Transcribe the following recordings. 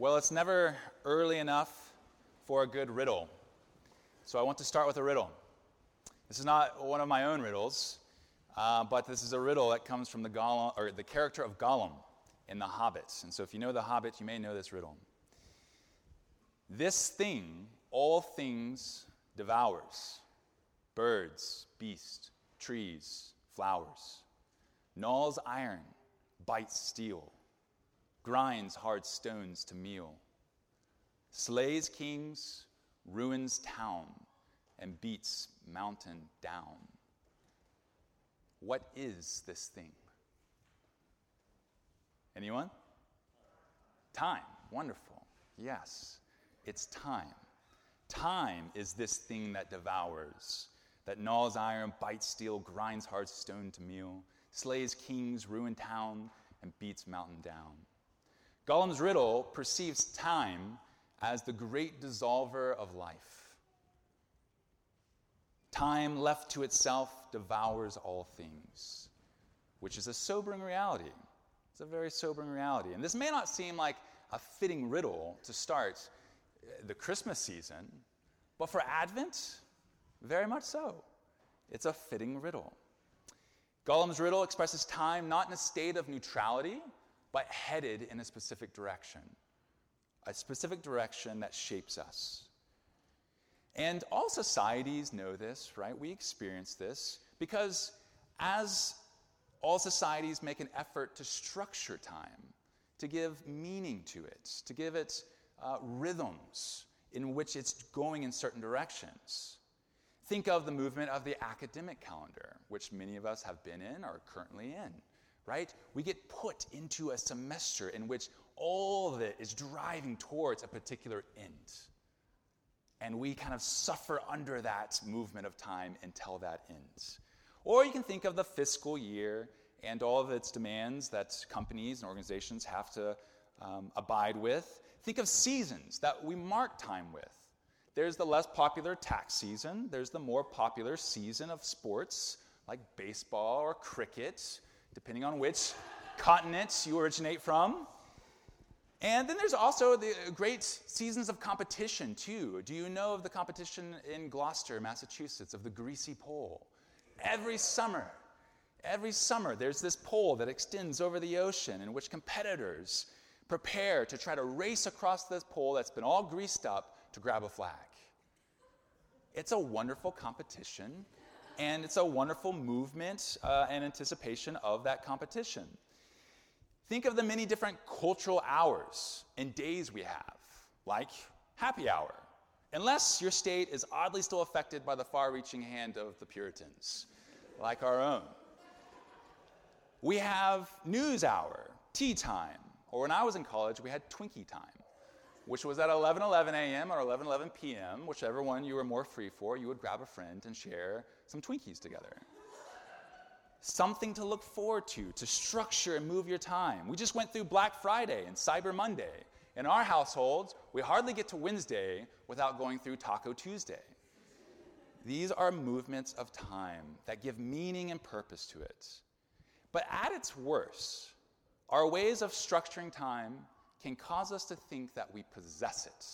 Well, it's never early enough for a good riddle. So I want to start with a riddle. This is not one of my own riddles, uh, but this is a riddle that comes from the, Gollum, or the character of Gollum in The Hobbit. And so if you know The Hobbit, you may know this riddle. This thing, all things devours birds, beasts, trees, flowers. Gnaws iron, bites steel, grinds hard stones to meal, slays kings, ruins town, and beats mountain down. What is this thing? Anyone? Time. Wonderful. Yes, it's time. Time is this thing that devours, that gnaws iron, bites steel, grinds hard stone to meal, slays kings, ruins town, and beats mountain down. Gollum's riddle perceives time as the great dissolver of life. Time left to itself devours all things, which is a sobering reality. It's a very sobering reality. And this may not seem like a fitting riddle to start uh, the Christmas season, but for Advent, very much so. It's a fitting riddle. Gollum's riddle expresses time not in a state of neutrality, but headed in a specific direction, a specific direction that shapes us. And all societies know this, right? We experience this because as all societies make an effort to structure time, to give meaning to it, to give it uh, rhythms in which it's going in certain directions. Think of the movement of the academic calendar, which many of us have been in or currently in, right? We get put into a semester in which all of it is driving towards a particular end. And we kind of suffer under that movement of time until that ends. Or you can think of the fiscal year and all of its demands that companies and organizations have to um, abide with. Think of seasons that we mark time with. There's the less popular tax season, there's the more popular season of sports like baseball or cricket, depending on which continent you originate from. And then there's also the great seasons of competition, too. Do you know of the competition in Gloucester, Massachusetts, of the greasy pole? Every summer, every summer, there's this pole that extends over the ocean in which competitors prepare to try to race across this pole that's been all greased up to grab a flag. It's a wonderful competition, and it's a wonderful movement uh, and anticipation of that competition. Think of the many different cultural hours and days we have, like happy hour, unless your state is oddly still affected by the far reaching hand of the Puritans, like our own. We have news hour, tea time, or when I was in college, we had Twinkie time, which was at 11 11 a.m. or 11 11 p.m., whichever one you were more free for, you would grab a friend and share some Twinkies together. Something to look forward to, to structure and move your time. We just went through Black Friday and Cyber Monday. In our households, we hardly get to Wednesday without going through Taco Tuesday. These are movements of time that give meaning and purpose to it. But at its worst, our ways of structuring time can cause us to think that we possess it.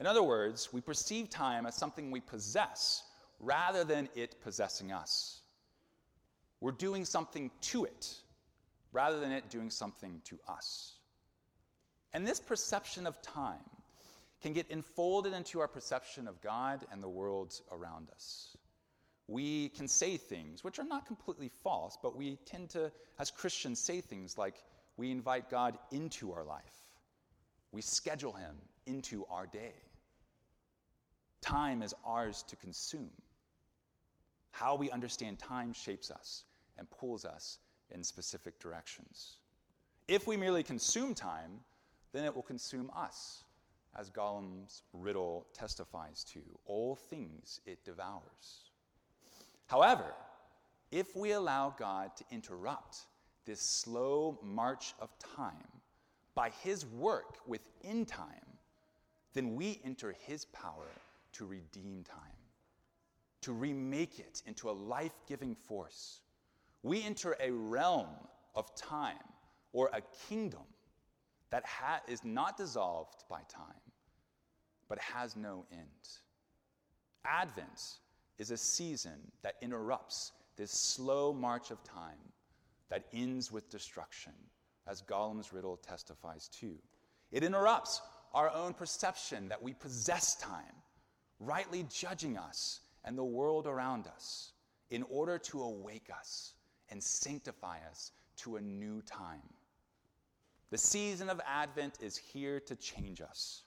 In other words, we perceive time as something we possess rather than it possessing us. We're doing something to it rather than it doing something to us. And this perception of time can get enfolded into our perception of God and the world around us we can say things which are not completely false, but we tend to, as Christians, say things like we invite God into our life, we schedule Him into our day. Time is ours to consume. How we understand time shapes us and pulls us in specific directions. If we merely consume time, then it will consume us, as Gollum's riddle testifies to. All things it devours. However, if we allow God to interrupt this slow march of time by his work within time, then we enter his power to redeem time, to remake it into a life giving force. We enter a realm of time or a kingdom that ha- is not dissolved by time, but has no end. Advent is a season that interrupts this slow march of time that ends with destruction, as Gollum's riddle testifies to. It interrupts our own perception that we possess time, rightly judging us and the world around us in order to awake us and sanctify us to a new time. The season of Advent is here to change us.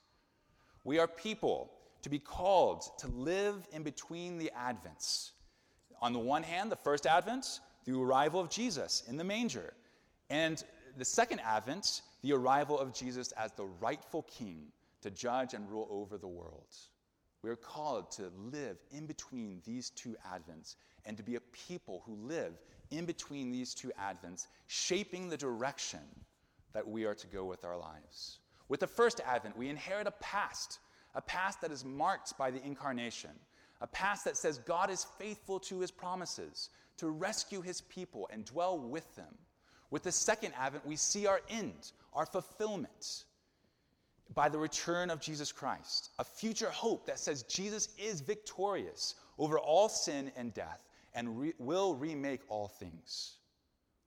We are people to be called to live in between the Advents. On the one hand, the first Advent, the arrival of Jesus in the manger. And the second Advent, the arrival of Jesus as the rightful king to judge and rule over the world. We are called to live in between these two Advents and to be a people who live in between these two Advents, shaping the direction that we are to go with our lives. With the first Advent, we inherit a past, a past that is marked by the incarnation, a past that says God is faithful to his promises to rescue his people and dwell with them. With the second Advent, we see our end, our fulfillment by the return of Jesus Christ, a future hope that says Jesus is victorious over all sin and death and re- will remake all things.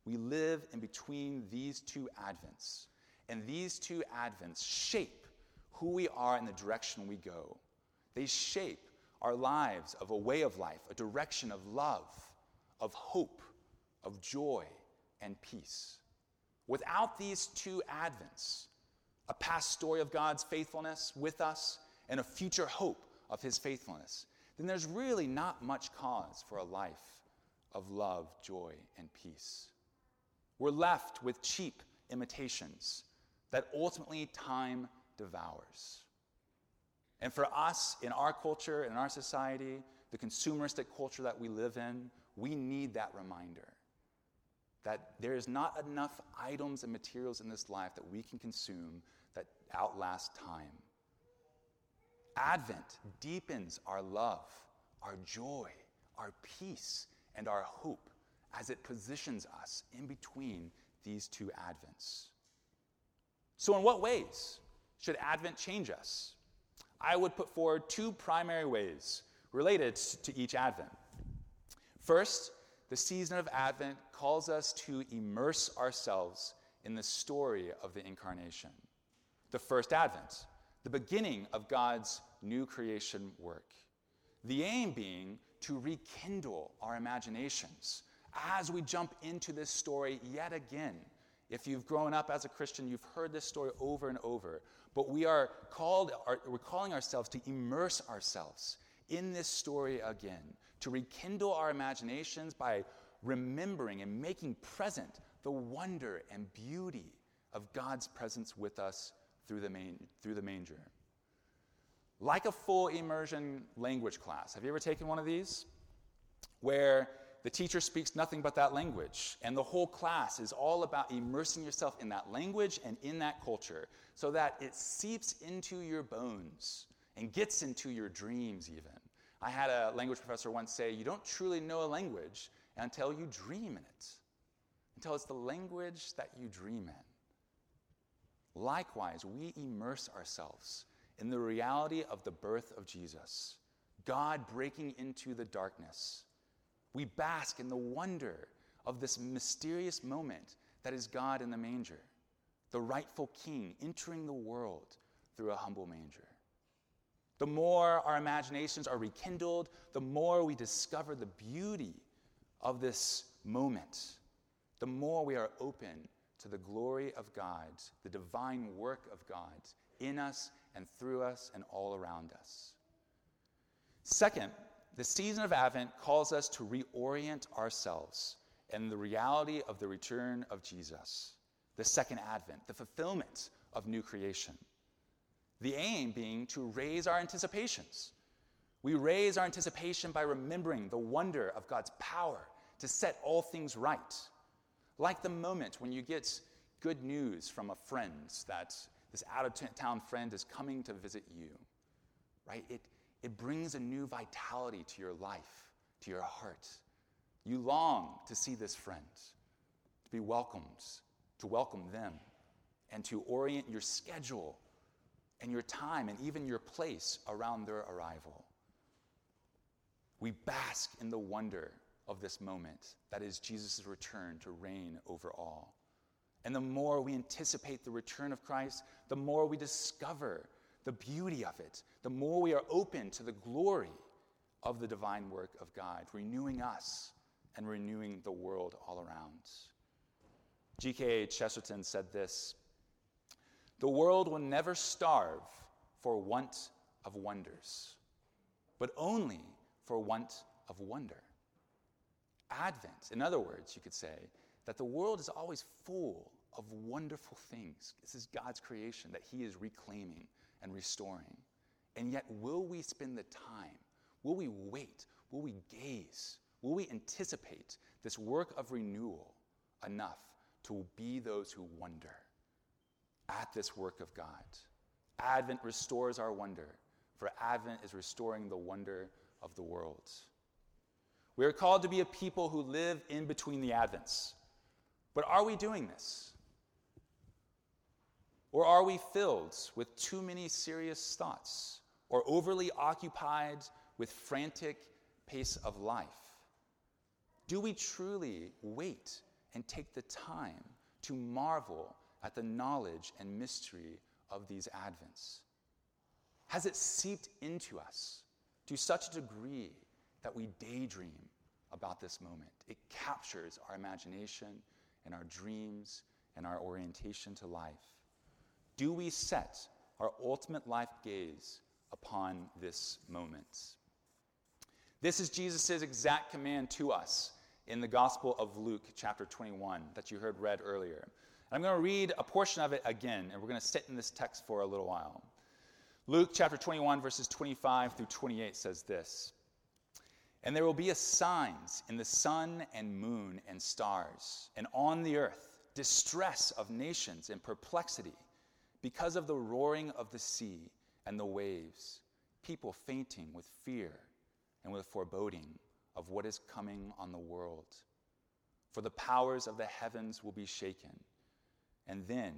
We live in between these two Advents, and these two Advents shape who we are and the direction we go. They shape our lives of a way of life, a direction of love, of hope, of joy, and peace. Without these two Advents, a past story of God's faithfulness with us and a future hope of his faithfulness, then there's really not much cause for a life of love, joy, and peace. We're left with cheap imitations that ultimately time devours. And for us, in our culture, in our society, the consumeristic culture that we live in, we need that reminder that there is not enough items and materials in this life that we can consume that outlast time. Advent deepens our love, our joy, our peace, and our hope as it positions us in between these two Advents. So, in what ways should Advent change us? I would put forward two primary ways related to each Advent. First, the season of Advent calls us to immerse ourselves in the story of the incarnation. The first Advent, the beginning of God's new creation work. The aim being to rekindle our imaginations as we jump into this story yet again. If you've grown up as a Christian, you've heard this story over and over. But we are called, we're calling ourselves to immerse ourselves in this story again, to rekindle our imaginations by remembering and making present the wonder and beauty of God's presence with us through the, main, through the manger. Like a full immersion language class. Have you ever taken one of these? Where the teacher speaks nothing but that language, and the whole class is all about immersing yourself in that language and in that culture so that it seeps into your bones and gets into your dreams, even. I had a language professor once say, You don't truly know a language until you dream in it, until it's the language that you dream in. Likewise, we immerse ourselves in the reality of the birth of Jesus, God breaking into the darkness. We bask in the wonder of this mysterious moment that is God in the manger, the rightful king entering the world through a humble manger. The more our imaginations are rekindled, the more we discover the beauty of this moment, the more we are open to the glory of God, the divine work of God in us and through us and all around us. Second, the season of Advent calls us to reorient ourselves in the reality of the return of Jesus, the second Advent, the fulfillment of new creation. The aim being to raise our anticipations. We raise our anticipation by remembering the wonder of God's power to set all things right. Like the moment when you get good news from a friend that this out of town friend is coming to visit you, right? It, it brings a new vitality to your life, to your heart. You long to see this friend, to be welcomed, to welcome them. and to orient your schedule and your time and even your place around their arrival. We bask in the wonder of this moment that is Jesus' return to reign over all. And the more we anticipate the return of Christ, the more we discover the beauty of it, the more we are open to the glory of the divine work of God, renewing us and renewing the world all around. G.K. Chesterton said this The world will never starve for want of wonders, but only for want of wonder. Advent, in other words, you could say, that the world is always full of wonderful things. This is God's creation that He is reclaiming and restoring. And yet, will we spend the time? Will we wait? Will we gaze? Will we anticipate this work of renewal enough to be those who wonder at this work of God? Advent restores our wonder, for Advent is restoring the wonder of the world. We are called to be a people who live in between the Advents. But are we doing this? Or are we filled with too many serious thoughts or overly occupied with frantic pace of life? Do we truly wait and take the time to marvel at the knowledge and mystery of these Advents? Has it seeped into us to such a degree that we daydream about this moment? It captures our imagination and our dreams and our orientation to life. Do we set our ultimate life gaze upon this moment? This is Jesus' exact command to us in the Gospel of Luke, chapter 21, that you heard read earlier. And I'm going to read a portion of it again, and we're going to sit in this text for a little while. Luke chapter 21, verses 25 through 28 says this And there will be a signs in the sun and moon and stars, and on the earth distress of nations and perplexity because of the roaring of the sea and the waves, people fainting with fear and with foreboding of what is coming on the world. For the powers of the heavens will be shaken, and then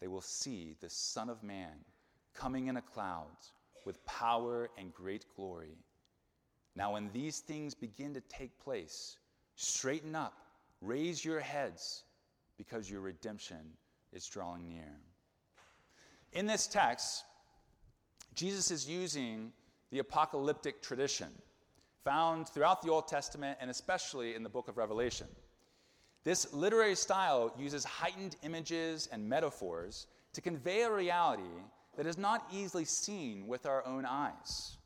they will see the Son of Man coming in a cloud with power and great glory. Now, when these things begin to take place, straighten up, raise your heads, because your redemption is drawing near. In this text, Jesus is using the apocalyptic tradition found throughout the Old Testament and especially in the book of Revelation. This literary style uses heightened images and metaphors to convey a reality that is not easily seen with our own eyes.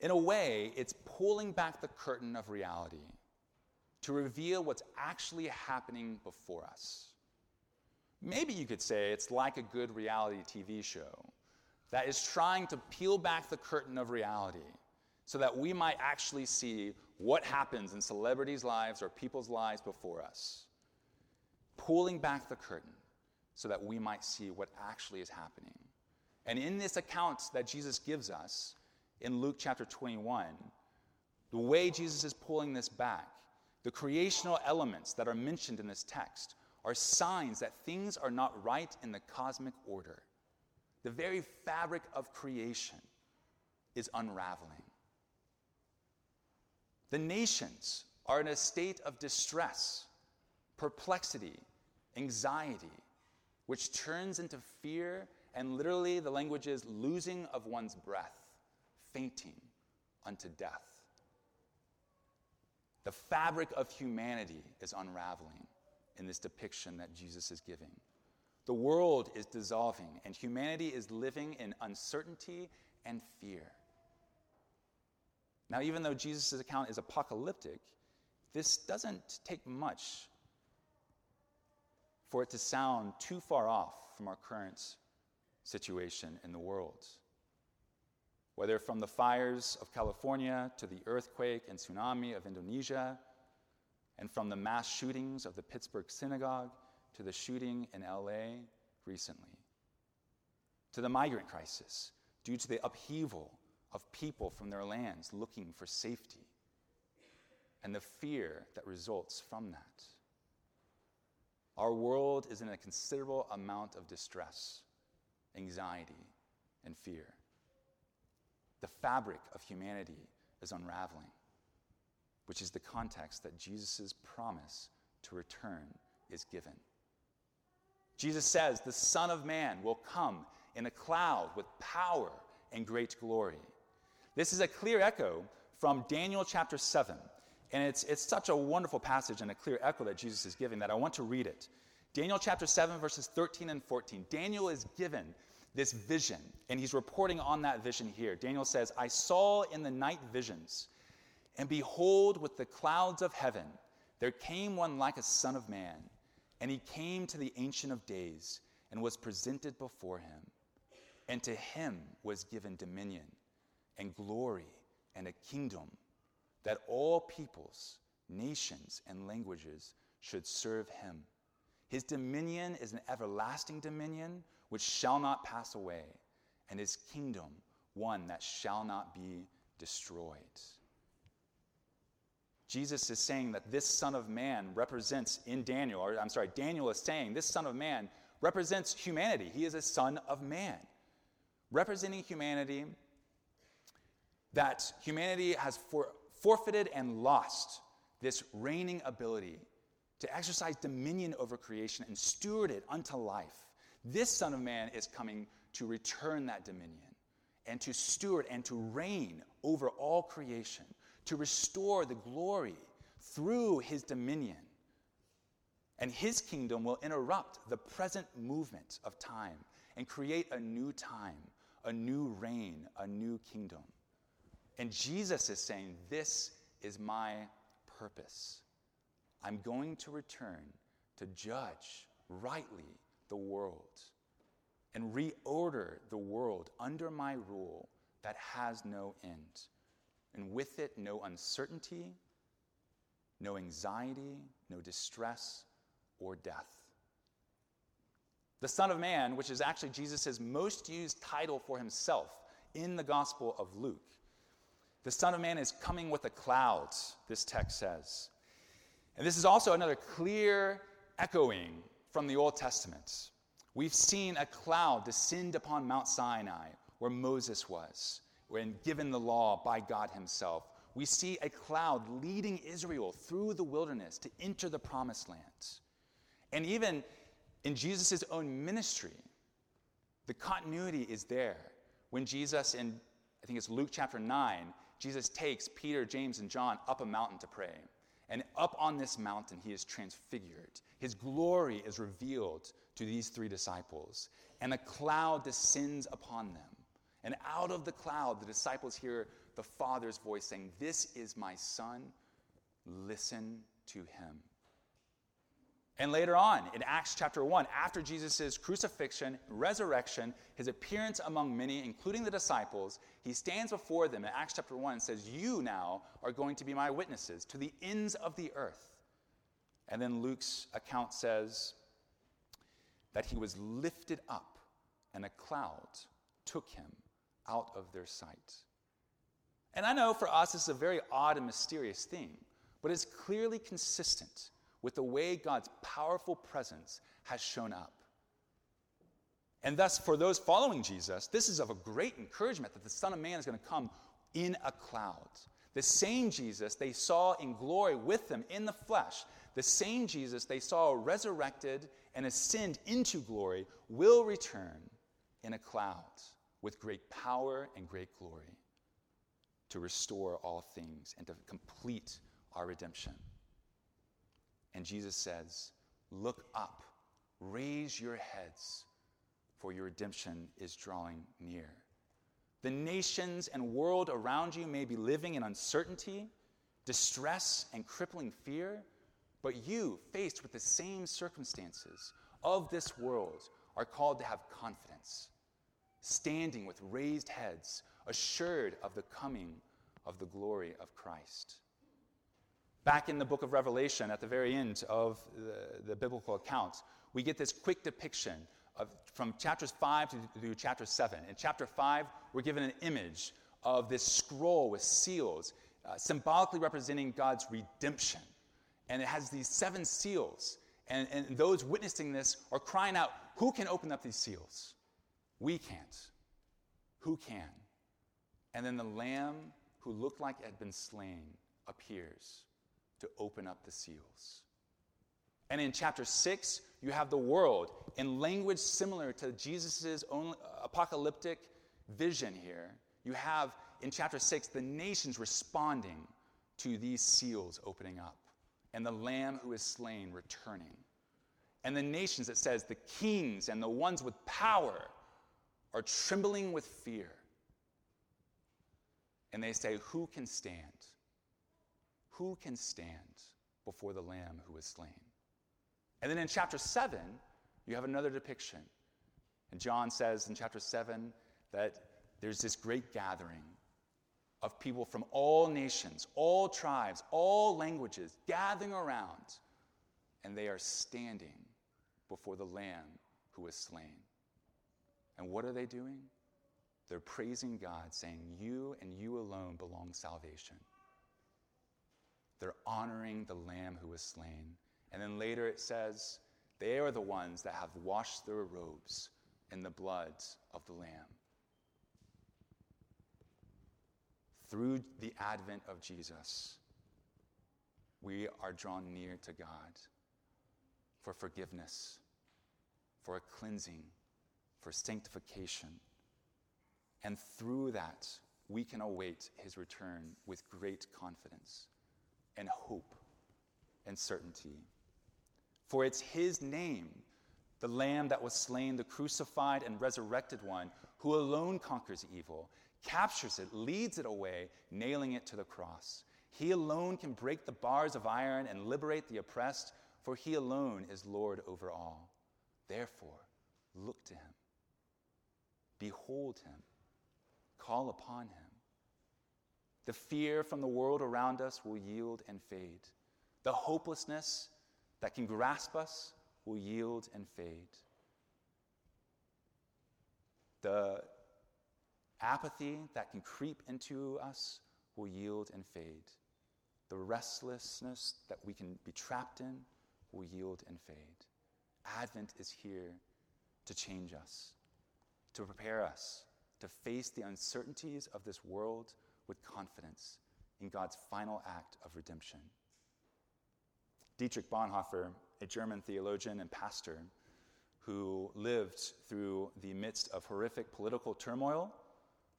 In a way, it's pulling back the curtain of reality to reveal what's actually happening before us. Maybe you could say it's like a good reality TV show that is trying to peel back the curtain of reality so that we might actually see what happens in celebrities' lives or people's lives before us. Pulling back the curtain so that we might see what actually is happening. And in this account that Jesus gives us in Luke chapter 21, the way Jesus is pulling this back, the creational elements that are mentioned in this text are signs that things are not right in the cosmic order. The very fabric of creation is unraveling. The nations are in a state of distress, perplexity, anxiety, which turns into fear, and literally the language is losing of one's breath, fainting unto death. The fabric of humanity is unraveling in this depiction that Jesus is giving. The world is dissolving, and humanity is living in uncertainty and fear. Now, even though Jesus' account is apocalyptic, this doesn't take much for it to sound too far off from our current situation in the world. Whether from the fires of California to the earthquake and tsunami of Indonesia, and from the mass shootings of the Pittsburgh synagogue to the shooting in LA recently, to the migrant crisis due to the upheaval of people from their lands looking for safety, and the fear that results from that. Our world is in a considerable amount of distress, anxiety, and fear. The fabric of humanity is unraveling, which is the context that Jesus' promise to return is given. Jesus says, The Son of Man will come in a cloud with power and great glory. This is a clear echo from Daniel chapter 7. And it's, it's such a wonderful passage and a clear echo that Jesus is giving that I want to read it. Daniel chapter 7, verses 13 and 14. Daniel is given this vision, and he's reporting on that vision here. Daniel says, I saw in the night visions, and behold, with the clouds of heaven, there came one like a son of man, and he came to the Ancient of Days and was presented before him. And to him was given dominion and glory and a kingdom that all peoples, nations, and languages should serve him. His dominion is an everlasting dominion which shall not pass away, and his kingdom one that shall not be destroyed. Jesus is saying that this Son of Man represents in Daniel, or I'm sorry, Daniel is saying this Son of Man represents humanity. He is a Son of Man, representing humanity, that humanity has for, forfeited and lost this reigning ability to exercise dominion over creation and steward it unto life. This Son of Man is coming to return that dominion and to steward and to reign over all creation to restore the glory through his dominion. And his kingdom will interrupt the present movement of time and create a new time, a new reign, a new kingdom. And Jesus is saying, This is my purpose. I'm going to return to judge rightly the world and reorder the world under my rule that has no end and with it, no uncertainty, no anxiety, no distress, or death. The Son of Man, which is actually Jesus' most used title for himself in the Gospel of Luke, the Son of Man is coming with the clouds, this text says. And this is also another clear echoing from the Old Testament. We've seen a cloud descend upon Mount Sinai, where Moses was when given the law by God Himself. We see a cloud leading Israel through the wilderness to enter the promised land. And even in Jesus' own ministry, the continuity is there. When Jesus, in I think it's Luke chapter 9, Jesus takes Peter, James, and John up a mountain to pray. And up on this mountain, he is transfigured. His glory is revealed to these three disciples, and a cloud descends upon them. And out of the cloud, the disciples hear the Father's voice saying, This is my Son, listen to him. And later on, in Acts chapter 1, after Jesus' crucifixion, resurrection, his appearance among many, including the disciples, he stands before them in Acts chapter 1 and says, You now are going to be my witnesses to the ends of the earth. And then Luke's account says that he was lifted up, and a cloud took him out of their sight. And I know for us, this is a very odd and mysterious thing, but it's clearly consistent with the way God's powerful presence has shown up. And thus, for those following Jesus, this is of a great encouragement that the Son of Man is going to come in a cloud. The same Jesus they saw in glory with them in the flesh, the same Jesus they saw resurrected and ascend into glory, will return in a cloud with great power and great glory to restore all things and to complete our redemption. And Jesus says, Look up, raise your heads, for your redemption is drawing near. The nations and world around you may be living in uncertainty, distress, and crippling fear, but you, faced with the same circumstances of this world, are called to have confidence standing with raised heads, assured of the coming of the glory of Christ. Back in the book of Revelation, at the very end of the, the biblical account, we get this quick depiction of, from chapters 5 to, chapter 7. In chapter 5, we're given an image of this scroll with seals, uh, symbolically representing God's redemption. And it has these seven seals. And, and those witnessing this are crying out, Who can open up these seals? We can't. Who can? And then the lamb who looked like it had been slain appears to open up the seals. And in chapter 6, you have the world in language similar to Jesus' own apocalyptic vision here. You have in chapter 6 the nations responding to these seals opening up and the lamb who is slain returning. And the nations, it says, the kings and the ones with power are trembling with fear. And they say, Who can stand? Who can stand before the lamb who is slain? And then in chapter 7, you have another depiction. And John says in chapter 7 that there's this great gathering of people from all nations, all tribes, all languages gathering around, and they are standing before the Lamb who was slain. And what are they doing? They're praising God, saying, You and you alone belong salvation. They're honoring the Lamb who was slain. And then later it says, They are the ones that have washed their robes in the blood of the Lamb. Through the advent of Jesus, we are drawn near to God for forgiveness, for a cleansing, for sanctification. And through that, we can await his return with great confidence and hope and certainty. For it's his name, the Lamb that was slain, the crucified and resurrected one, who alone conquers evil captures it, leads it away, nailing it to the cross. He alone can break the bars of iron and liberate the oppressed, for he alone is Lord over all. Therefore, look to him, behold him, call upon him. The fear from the world around us will yield and fade. The hopelessness that can grasp us will yield and fade. The Apathy that can creep into us will yield and fade. The restlessness that we can be trapped in will yield and fade. Advent is here to change us, to prepare us to face the uncertainties of this world with confidence in God's final act of redemption. Dietrich Bonhoeffer, a German theologian and pastor who lived through the midst of horrific political turmoil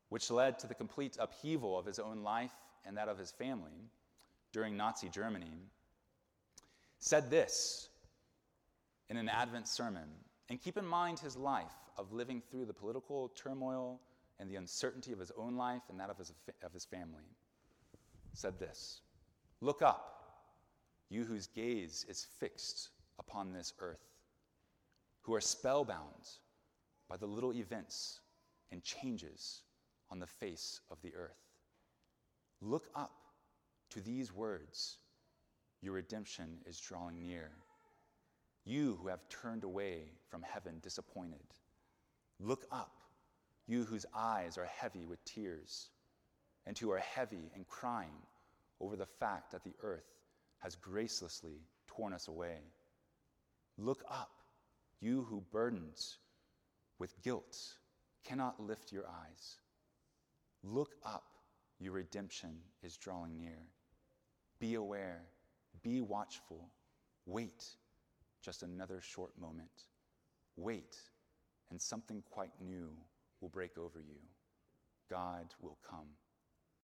which led to the complete upheaval of his own life and that of his family during Nazi Germany, said this in an Advent sermon. And keep in mind his life of living through the political turmoil and the uncertainty of his own life and that of his, of his family. Said this Look up, you whose gaze is fixed upon this earth, who are spellbound by the little events and changes on the face of the earth. Look up to these words Your redemption is drawing near. You who have turned away from heaven disappointed, look up, you whose eyes are heavy with tears, and who are heavy and crying over the fact that the earth has gracelessly torn us away. Look up, you who burdens with guilt cannot lift your eyes. Look up, your redemption is drawing near. Be aware, be watchful, wait just another short moment. Wait, and something quite new will break over you. God will come.